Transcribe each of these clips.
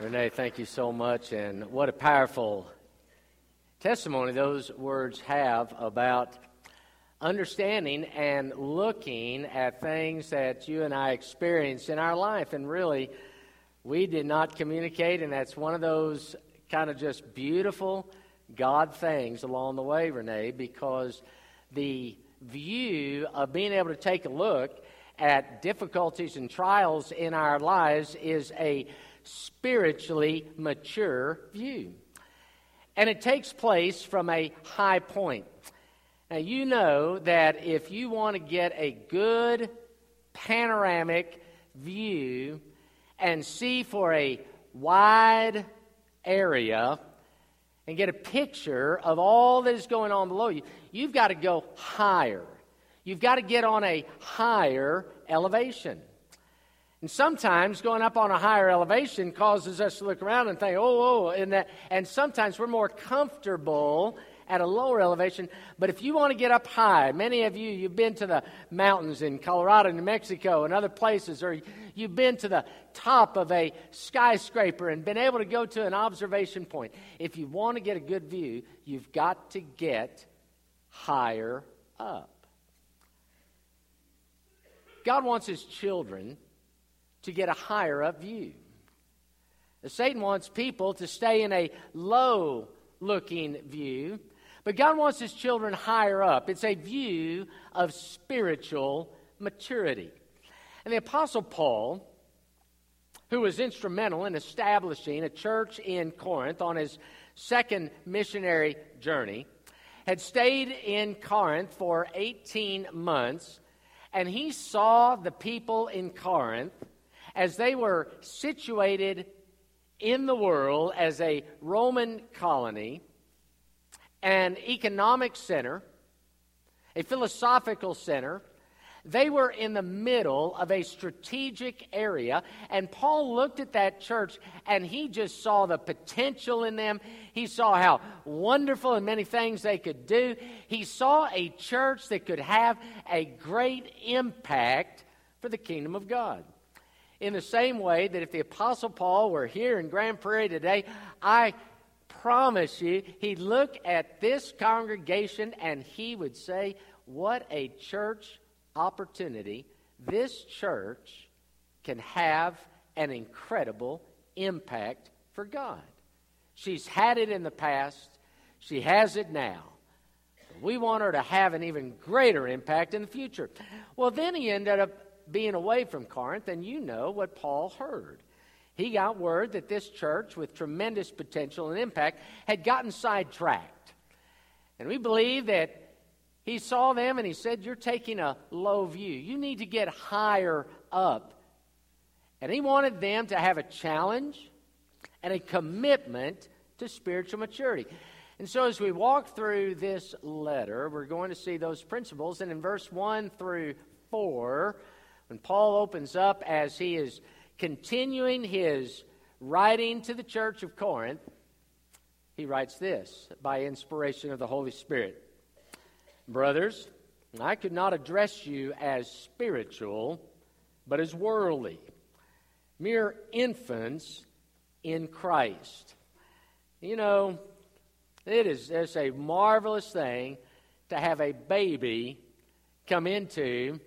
Renee, thank you so much. And what a powerful testimony those words have about understanding and looking at things that you and I experienced in our life. And really, we did not communicate, and that's one of those kind of just beautiful God things along the way, Renee, because the view of being able to take a look at difficulties and trials in our lives is a spiritually mature view. And it takes place from a high point. Now, you know that if you want to get a good panoramic view and see for a wide area and get a picture of all that is going on below you, you've got to go higher. You've got to get on a higher elevation. And sometimes going up on a higher elevation causes us to look around and think, oh, oh, and that, and sometimes we're more comfortable at a lower elevation. But if you want to get up high, many of you, you've been to the mountains in Colorado, New Mexico, and other places, or you've been to the top of a skyscraper and been able to go to an observation point. If you want to get a good view, you've got to get higher up. God wants his children to get a higher up view. Satan wants people to stay in a low looking view, but God wants his children higher up. It's a view of spiritual maturity. And the Apostle Paul, who was instrumental in establishing a church in Corinth on his second missionary journey, had stayed in Corinth for 18 months, and he saw the people in Corinth as they were situated in the world as a Roman colony, an economic center, a philosophical center. They were in the middle of a strategic area, and Paul looked at that church and he just saw the potential in them. He saw how wonderful and many things they could do. He saw a church that could have a great impact for the kingdom of God in the same way that if the Apostle Paul were here in Grand Prairie today, I promise you, he'd look at this congregation and he would say, What a church opportunity. This church can have an incredible impact for God. She's had it in the past, she has it now. We want her to have an even greater impact in the future. Well, then he ended up being away from Corinth, and you know what Paul heard. He got word that this church, with tremendous potential and impact, had gotten sidetracked. And we believe that he saw them and he said, You're taking a low view. You need to get higher up. And he wanted them to have a challenge and a commitment to spiritual maturity. And so, as we walk through this letter, we're going to see those principles. And in verse 1 through 4, when Paul opens up as he is continuing his writing to the church of Corinth, he writes this by inspiration of the Holy Spirit Brothers, I could not address you as spiritual, but as worldly, mere infants in Christ. You know, it is it's a marvelous thing to have a baby come into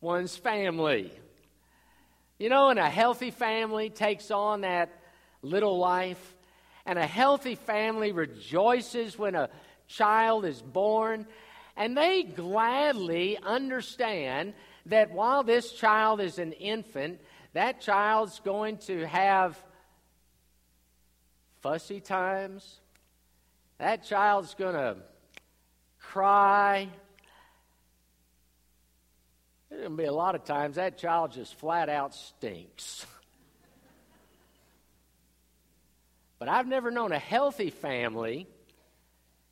one's family. You know, and a healthy family takes on that little life, and a healthy family rejoices when a child is born, and they gladly understand that while this child is an infant, that child's going to have fussy times. That child's going to cry. There's going to be a lot of times that child just flat out stinks. but I've never known a healthy family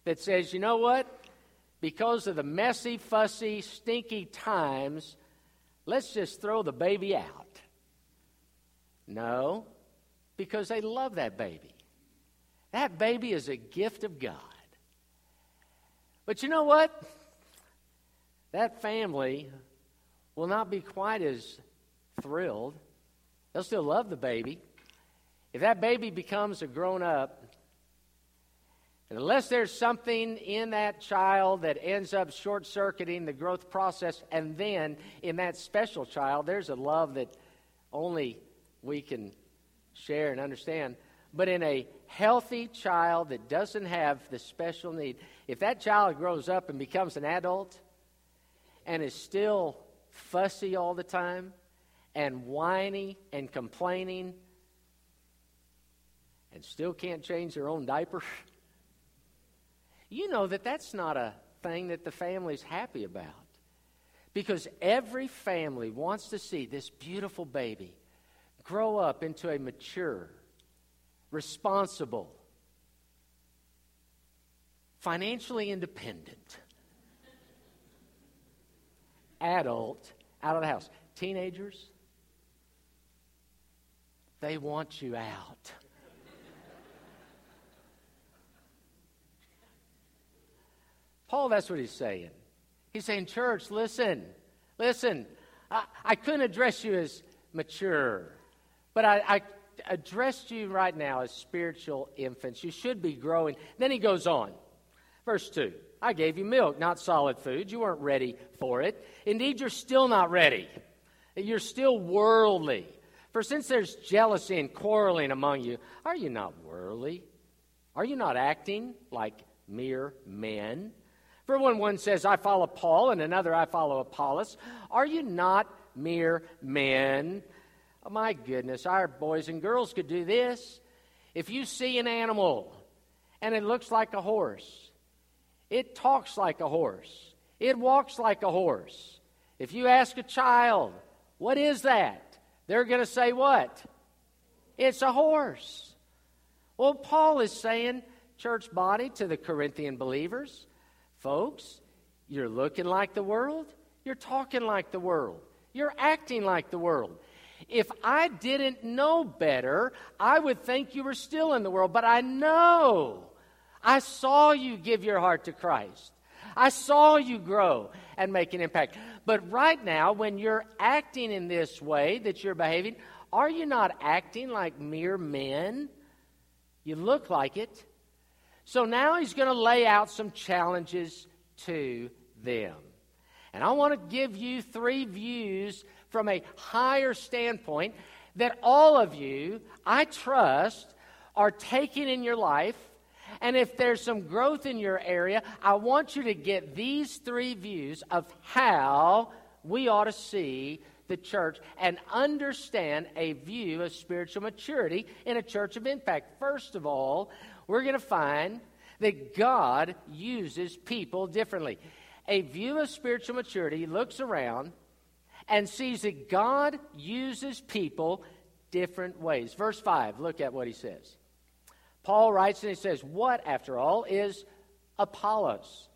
that says, you know what? Because of the messy, fussy, stinky times, let's just throw the baby out. No, because they love that baby. That baby is a gift of God. But you know what? That family will not be quite as thrilled. They'll still love the baby. If that baby becomes a grown up, unless there's something in that child that ends up short circuiting the growth process, and then in that special child, there's a love that only we can share and understand. But in a healthy child that doesn't have the special need, if that child grows up and becomes an adult and is still fussy all the time and whiny and complaining and still can't change their own diaper. you know that that's not a thing that the family's happy about. Because every family wants to see this beautiful baby grow up into a mature, responsible, financially independent adult out of the house. Teenagers, they want you out. Paul, that's what he's saying. He's saying, Church, listen, listen. I, I couldn't address you as mature, but I, I addressed you right now as spiritual infants. You should be growing. Then he goes on. Verse 2 I gave you milk, not solid food. You weren't ready for it. Indeed, you're still not ready. You're still worldly. For since there's jealousy and quarreling among you, are you not worldly? Are you not acting like mere men? For when one says, I follow Paul, and another, I follow Apollos, are you not mere men? Oh, my goodness, our boys and girls could do this. If you see an animal and it looks like a horse, it talks like a horse, it walks like a horse. If you ask a child, what is that? They're going to say, what? It's a horse. Well, Paul is saying, church body, to the Corinthian believers, Folks, you're looking like the world, you're talking like the world, you're acting like the world. If I didn't know better, I would think you were still in the world, but I know. I saw you give your heart to Christ. I saw you grow and make an impact. But right now, when you're acting in this way that you're behaving, are you not acting like mere men? You look like it. So now he's going to lay out some challenges to them. And I want to give you three views from a higher standpoint that all of you, I trust, are taking in your life. And if there's some growth in your area, I want you to get these three views of how we ought to see the church and understand a view of spiritual maturity in a church of impact. First of all, we're going to find that God uses people differently. A view of spiritual maturity looks around and sees that God uses people different ways. Verse 5, look at what he says. Paul writes and he says, What, after all, is Apollos?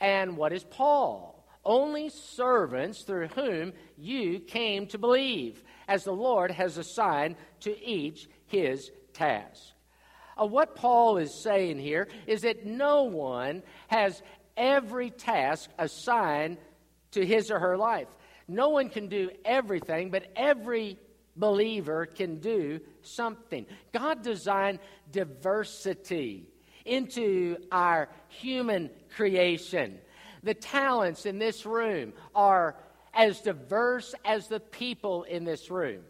And what is Paul? Only servants through whom you came to believe, as the Lord has assigned to each his task. Uh, what Paul is saying here is that no one has every task assigned to his or her life. No one can do everything, but every believer can do something. God designed diversity into our human creation. The talents in this room are as diverse as the people in this room.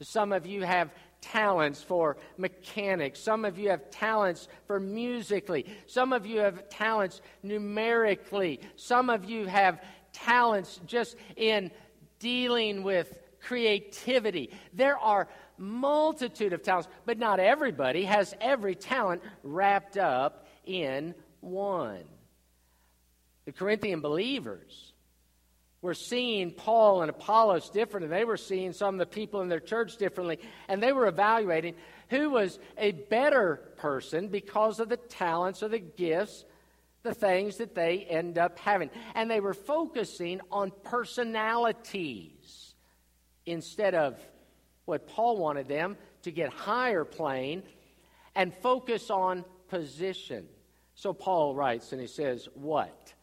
Some of you have talents for mechanics. Some of you have talents for musically. Some of you have talents numerically. Some of you have talents just in dealing with creativity. There are multitude of talents, but not everybody has every talent wrapped up in one. The Corinthian believers were seeing Paul and Apollos different, and they were seeing some of the people in their church differently, and they were evaluating who was a better person because of the talents or the gifts, the things that they end up having. And they were focusing on personalities instead of what Paul wanted them to get higher plane and focus on position. So Paul writes and he says, What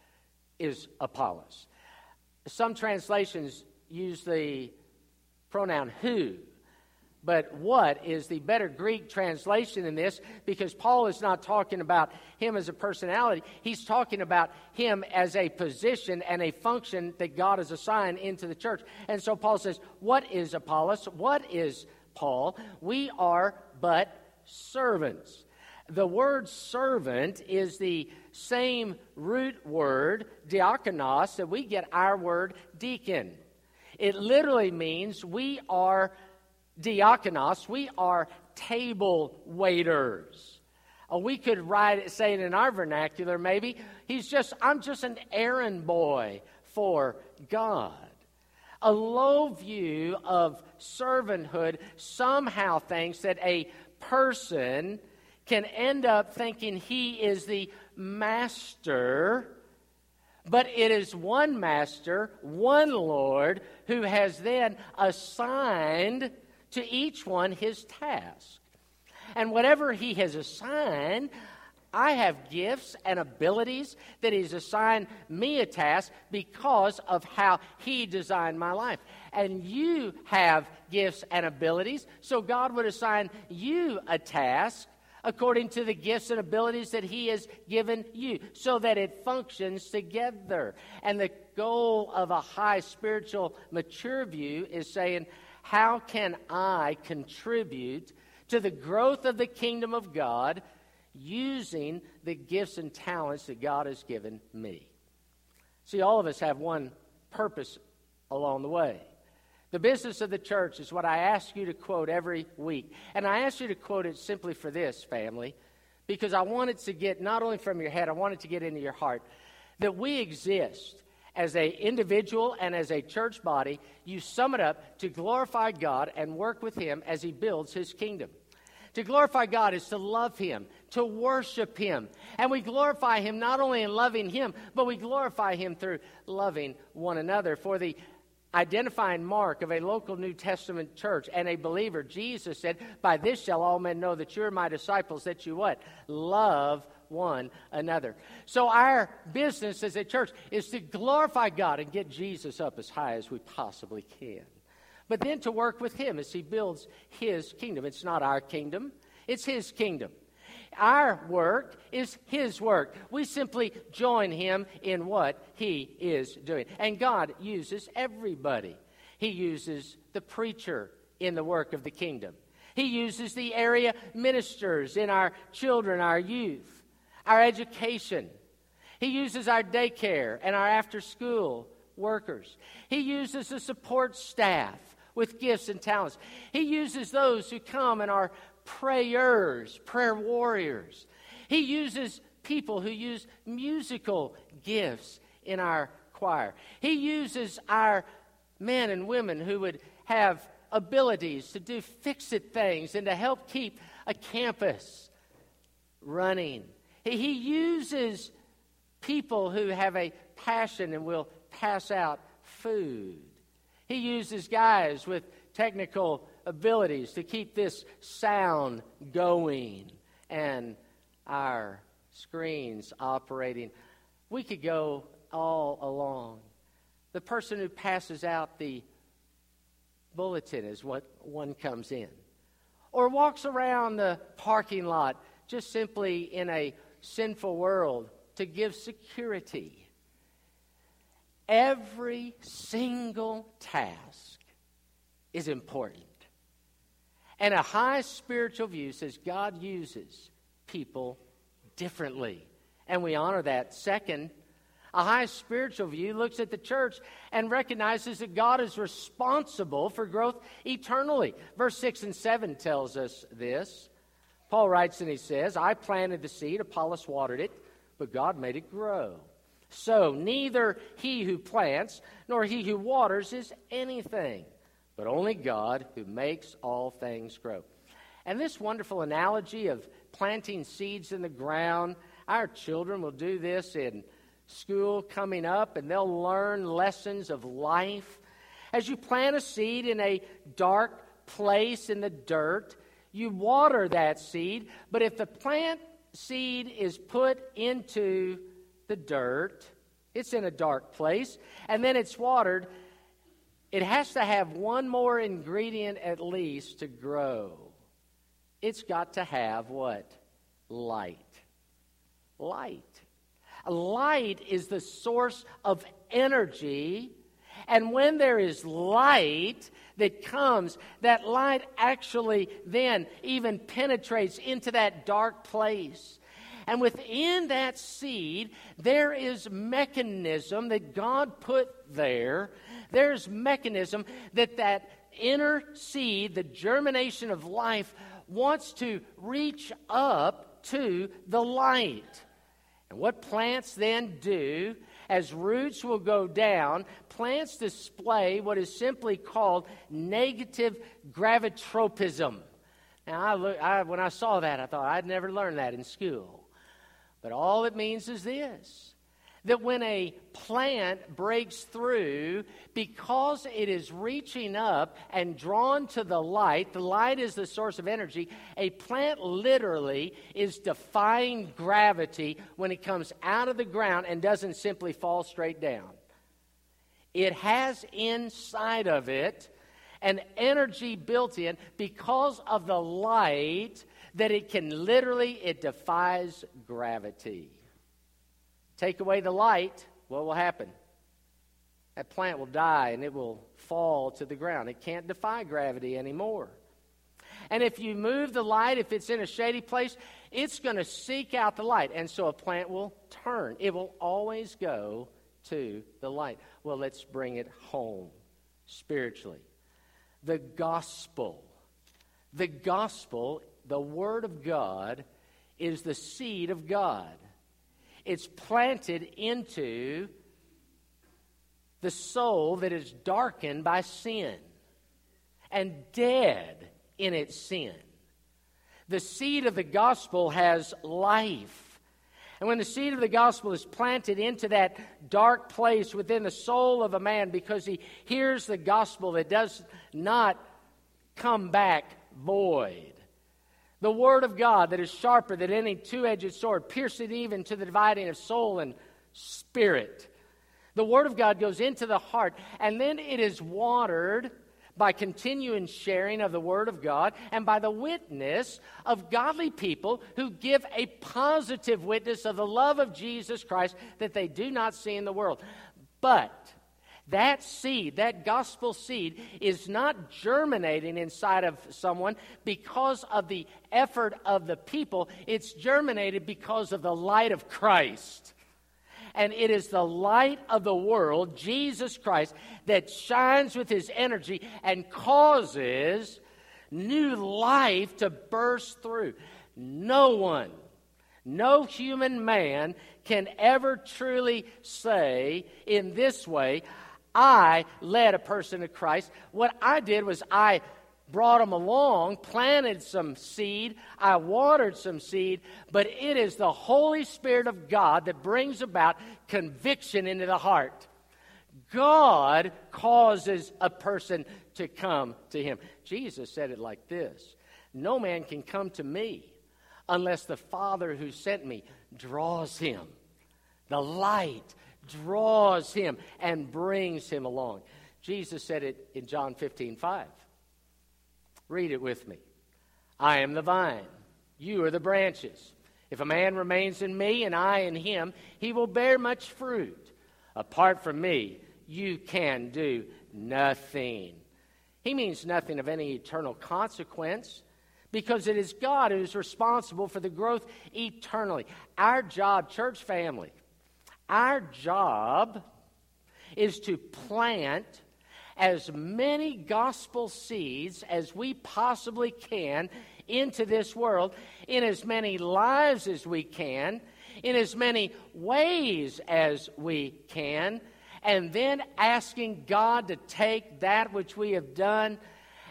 is Apollos? Some translations use the pronoun who. But what is the better Greek translation in this? Because Paul is not talking about him as a personality, he's talking about him as a position and a function that God has assigned into the church. And so Paul says, What is Apollos? What is Paul? We are but servants. The word servant is the same root word, diakonos, that we get our word deacon. It literally means we are diakonos, we are table waiters. Uh, we could write it, say it in our vernacular, maybe. He's just, I'm just an errand boy for God. A low view of servanthood somehow thinks that a person can end up thinking he is the master, but it is one master, one Lord, who has then assigned to each one his task. And whatever he has assigned, I have gifts and abilities that he's assigned me a task because of how he designed my life. And you have gifts and abilities, so God would assign you a task according to the gifts and abilities that he has given you so that it functions together. And the goal of a high spiritual mature view is saying, how can I contribute to the growth of the kingdom of God using the gifts and talents that God has given me? See, all of us have one purpose along the way. The business of the church is what I ask you to quote every week. And I ask you to quote it simply for this, family, because I want it to get not only from your head, I want it to get into your heart that we exist as an individual and as a church body, you sum it up to glorify God and work with Him as He builds His kingdom. To glorify God is to love Him, to worship Him. And we glorify Him not only in loving Him, but we glorify Him through loving one another. For the identifying mark of a local New Testament church and a believer, Jesus said, By this shall all men know that you're my disciples, that you what? Love one another. So, our business as a church is to glorify God and get Jesus up as high as we possibly can. But then to work with Him as He builds His kingdom. It's not our kingdom, it's His kingdom. Our work is His work. We simply join Him in what He is doing. And God uses everybody. He uses the preacher in the work of the kingdom. He uses the area ministers in our children, our youth our education. He uses our daycare and our after school workers. He uses the support staff with gifts and talents. He uses those who come and are prayers, prayer warriors. He uses people who use musical gifts in our choir. He uses our men and women who would have abilities to do fix it things and to help keep a campus running he uses people who have a passion and will pass out food. He uses guys with technical abilities to keep this sound going and our screens operating. We could go all along. The person who passes out the bulletin is what one comes in, or walks around the parking lot just simply in a sinful world to give security. Every single task is important. And a high spiritual view says God uses people differently. And we honor that. Second, a high spiritual view looks at the church and recognizes that God is responsible for growth eternally. Verse 6 and 7 tells us this. Paul writes and he says, I planted the seed, Apollos watered it, but God made it grow. So neither he who plants nor he who waters is anything, but only God who makes all things grow. And this wonderful analogy of planting seeds in the ground, our children will do this in school coming up, and they'll learn lessons of life. As you plant a seed in a dark place in the dirt, you water that seed, but if the plant seed is put into the dirt, it's in a dark place, and then it's watered, it has to have one more ingredient at least to grow. It's got to have what? Light. Light. Light is the source of energy. And when there is light that comes, that light actually then even penetrates into that dark place. And within that seed, there is mechanism that God put there. There's mechanism that that inner seed, the germination of life, wants to reach up to the light. And what plants then do, as roots will go down, plants display what is simply called negative gravitropism. Now, I look, I, when I saw that, I thought I'd never learned that in school. But all it means is this that when a plant breaks through, because it is reaching up and drawn to the light, the light is the source of energy, a plant literally is defying gravity when it comes out of the ground and doesn't simply fall straight down. It has inside of it an energy built in because of the light that it can literally it defies gravity. Take away the light, what will happen? That plant will die and it will fall to the ground. It can't defy gravity anymore. And if you move the light, if it's in a shady place, it's going to seek out the light. And so a plant will turn. It will always go to the light. Well, let's bring it home spiritually. The gospel. The gospel, the Word of God, is the seed of God it's planted into the soul that is darkened by sin and dead in its sin. The seed of the gospel has life. And when the seed of the gospel is planted into that dark place within the soul of a man because he hears the gospel that does not come back void, the Word of God that is sharper than any two edged sword, piercing even to the dividing of soul and spirit. The Word of God goes into the heart, and then it is watered by continuing sharing of the Word of God and by the witness of godly people who give a positive witness of the love of Jesus Christ that they do not see in the world. But that seed, that gospel seed, is not germinating inside of someone because of the effort of the people. It's germinated because of the light of Christ. And it is the light of the world, Jesus Christ, that shines with his energy and causes new life to burst through. No one, no human man can ever truly say in this way, I led a person to Christ. What I did was I brought them along, planted some seed, I watered some seed, but it is the Holy Spirit of God that brings about conviction into the heart. God causes a person to come to Him. Jesus said it like this No man can come to me unless the Father who sent me draws him. The light draws him and brings him along. Jesus said it in John 15 5. Read it with me. I am the vine, you are the branches. If a man remains in me and I in him, he will bear much fruit. Apart from me, you can do nothing. He means nothing of any eternal consequence because it is God who is responsible for the growth eternally. Our job, church family, our job is to plant as many gospel seeds as we possibly can into this world, in as many lives as we can, in as many ways as we can, and then asking God to take that which we have done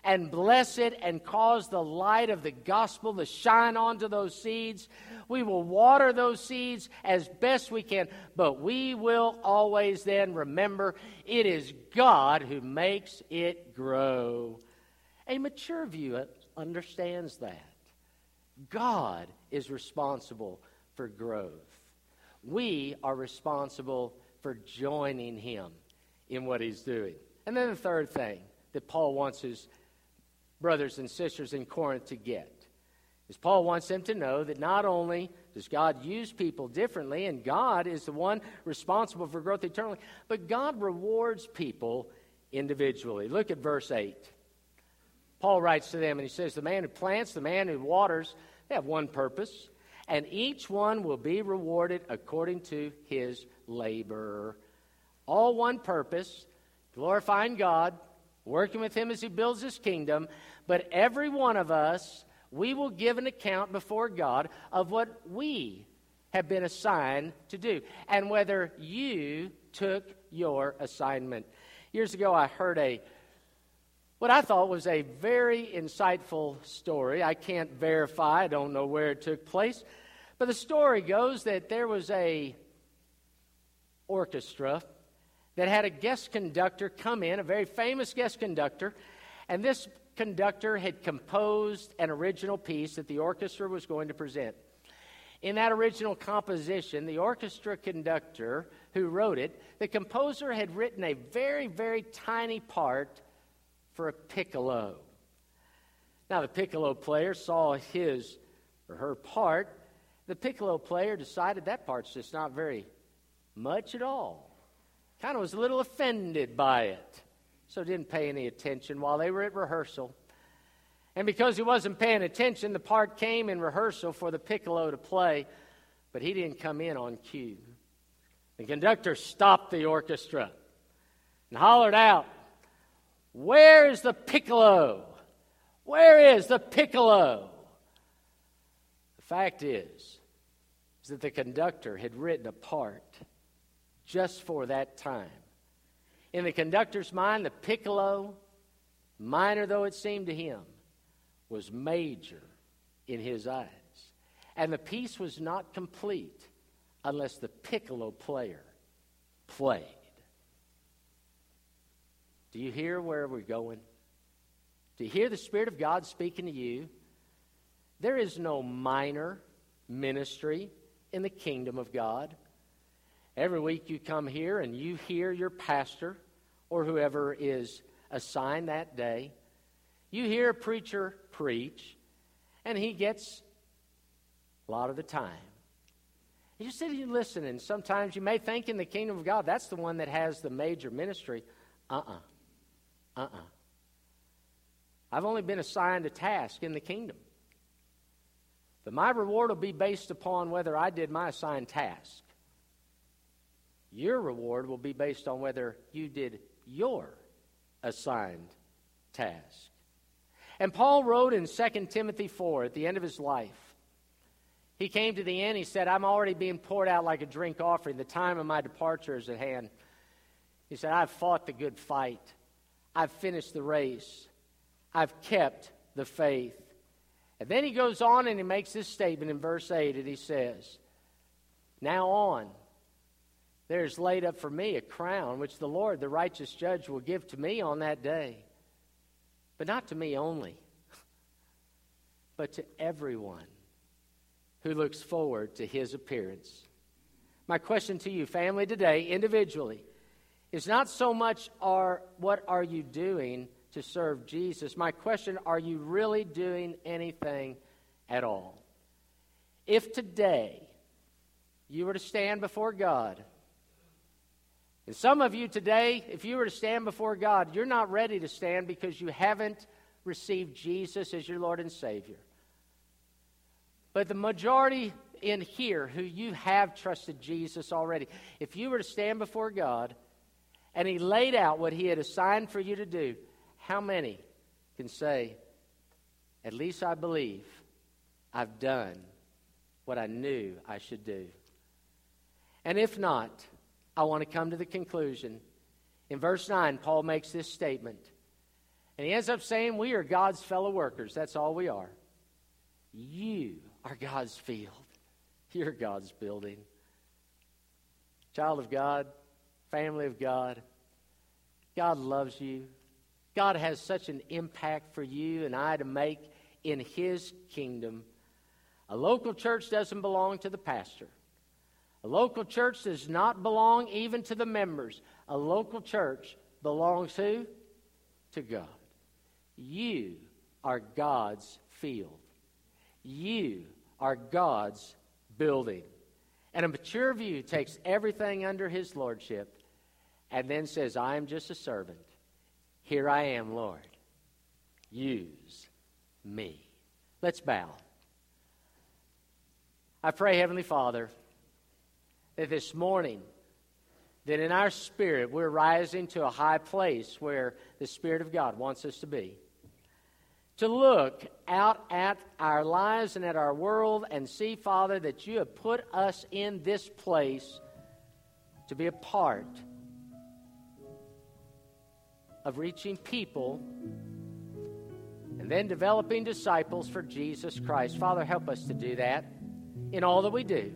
and bless it and cause the light of the gospel to shine onto those seeds. We will water those seeds as best we can, but we will always then remember it is God who makes it grow. A mature view understands that. God is responsible for growth. We are responsible for joining Him in what He's doing. And then the third thing that Paul wants his brothers and sisters in Corinth to get is Paul wants them to know that not only does God use people differently, and God is the one responsible for growth eternally, but God rewards people individually. Look at verse 8. Paul writes to them and he says, The man who plants, the man who waters, they have one purpose, and each one will be rewarded according to his labor. All one purpose, glorifying God, working with him as he builds his kingdom, but every one of us, we will give an account before God of what we have been assigned to do and whether you took your assignment. Years ago, I heard a what I thought was a very insightful story. I can't verify, I don't know where it took place, but the story goes that there was a orchestra that had a guest conductor come in, a very famous guest conductor, and this conductor had composed an original piece that the orchestra was going to present. In that original composition, the orchestra conductor who wrote it, the composer had written a very, very tiny part for a piccolo. Now, the piccolo player saw his or her part. The piccolo player decided that part's just not very much at all. Kind of was a little offended by it, so didn't pay any attention while they were at rehearsal. And because he wasn't paying attention, the part came in rehearsal for the piccolo to play, but he didn't come in on cue. The conductor stopped the orchestra and hollered out, where is the piccolo? Where is the piccolo? The fact is, is that the conductor had written a part just for that time. In the conductor's mind, the piccolo, minor though it seemed to him, was major in his eyes. And the piece was not complete unless the piccolo player played. Do you hear where we're going? Do you hear the Spirit of God speaking to you? There is no minor ministry in the kingdom of God. Every week you come here and you hear your pastor or whoever is assigned that day. You hear a preacher preach, and he gets a lot of the time. You sit and you listen, and sometimes you may think in the kingdom of God that's the one that has the major ministry. Uh uh-uh. uh uh uh. I've only been assigned a task in the kingdom. But my reward will be based upon whether I did my assigned task. Your reward will be based on whether you did your assigned task. And Paul wrote in 2 Timothy 4 at the end of his life. He came to the end, he said, I'm already being poured out like a drink offering. The time of my departure is at hand. He said, I've fought the good fight. I've finished the race. I've kept the faith. And then he goes on and he makes this statement in verse 8, and he says, Now on, there is laid up for me a crown, which the Lord, the righteous judge, will give to me on that day. But not to me only, but to everyone who looks forward to his appearance. My question to you, family, today, individually, is not so much are, what are you doing to serve Jesus. My question are you really doing anything at all? If today you were to stand before God, and some of you today, if you were to stand before God, you're not ready to stand because you haven't received Jesus as your Lord and Savior. But the majority in here who you have trusted Jesus already, if you were to stand before God, and he laid out what he had assigned for you to do, how many can say, At least I believe I've done what I knew I should do? And if not, I want to come to the conclusion. In verse 9, Paul makes this statement. And he ends up saying, We are God's fellow workers. That's all we are. You are God's field. You're God's building. Child of God, family of God. God loves you. God has such an impact for you and I to make in His kingdom. A local church doesn't belong to the pastor. A local church does not belong even to the members. A local church belongs who? To God. You are God's field. You are God's building. And a mature view takes everything under his lordship and then says, I am just a servant. Here I am, Lord. Use me. Let's bow. I pray, Heavenly Father, that this morning, that in our spirit we're rising to a high place where the Spirit of God wants us to be. To look out at our lives and at our world and see, Father, that you have put us in this place to be a part of reaching people and then developing disciples for Jesus Christ. Father, help us to do that in all that we do.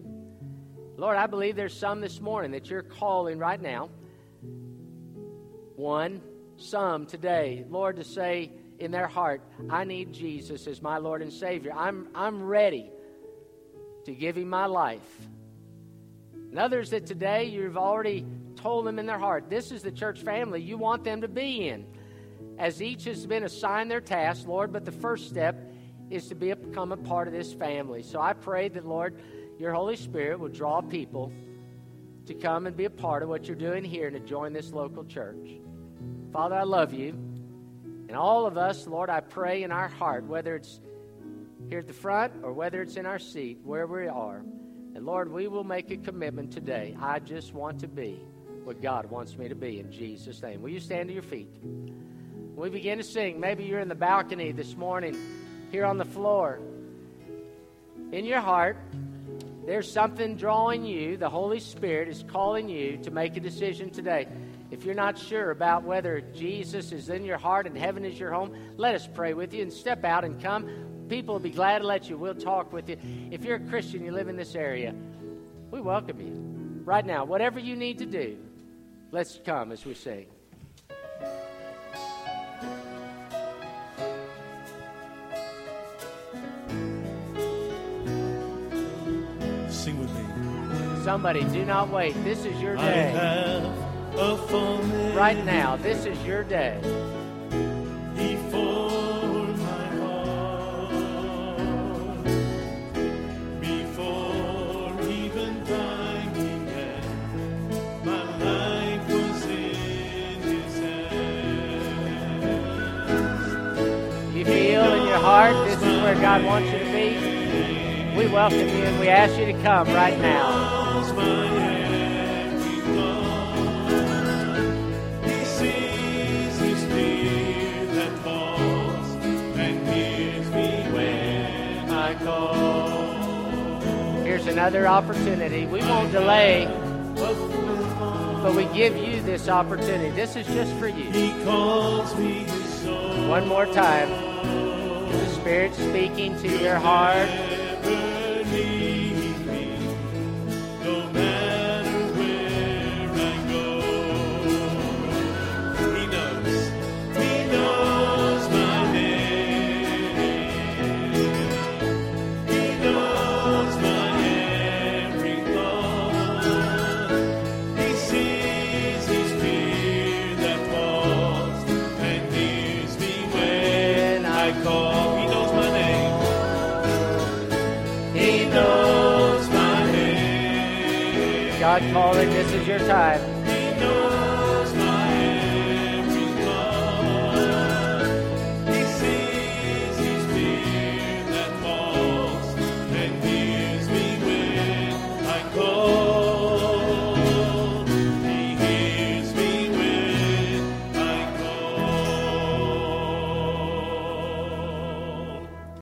Lord, I believe there's some this morning that you're calling right now. One, some today, Lord, to say in their heart, I need Jesus as my Lord and Savior. I'm, I'm ready to give Him my life. And others that today you've already told them in their heart, this is the church family you want them to be in. As each has been assigned their task, Lord, but the first step is to be, become a part of this family. So I pray that, Lord, your Holy Spirit will draw people to come and be a part of what you're doing here and to join this local church. Father, I love you. And all of us, Lord, I pray in our heart, whether it's here at the front or whether it's in our seat, where we are. And Lord, we will make a commitment today. I just want to be what God wants me to be in Jesus' name. Will you stand to your feet? we begin to sing, maybe you're in the balcony this morning, here on the floor. In your heart, there's something drawing you. The Holy Spirit is calling you to make a decision today. If you're not sure about whether Jesus is in your heart and heaven is your home, let us pray with you and step out and come. People will be glad to let you. We'll talk with you. If you're a Christian, you live in this area, we welcome you. Right now, whatever you need to do, let's come as we sing. Somebody, do not wait. This is your day. Right now, this is your day. Before my heart, before even time began, my life was in His hands. You feel in your heart this is where God wants you to be? We welcome you and we ask you to come right now. Another opportunity. We won't delay, but we give you this opportunity. This is just for you. He calls me One more time. The Spirit speaking to your heart?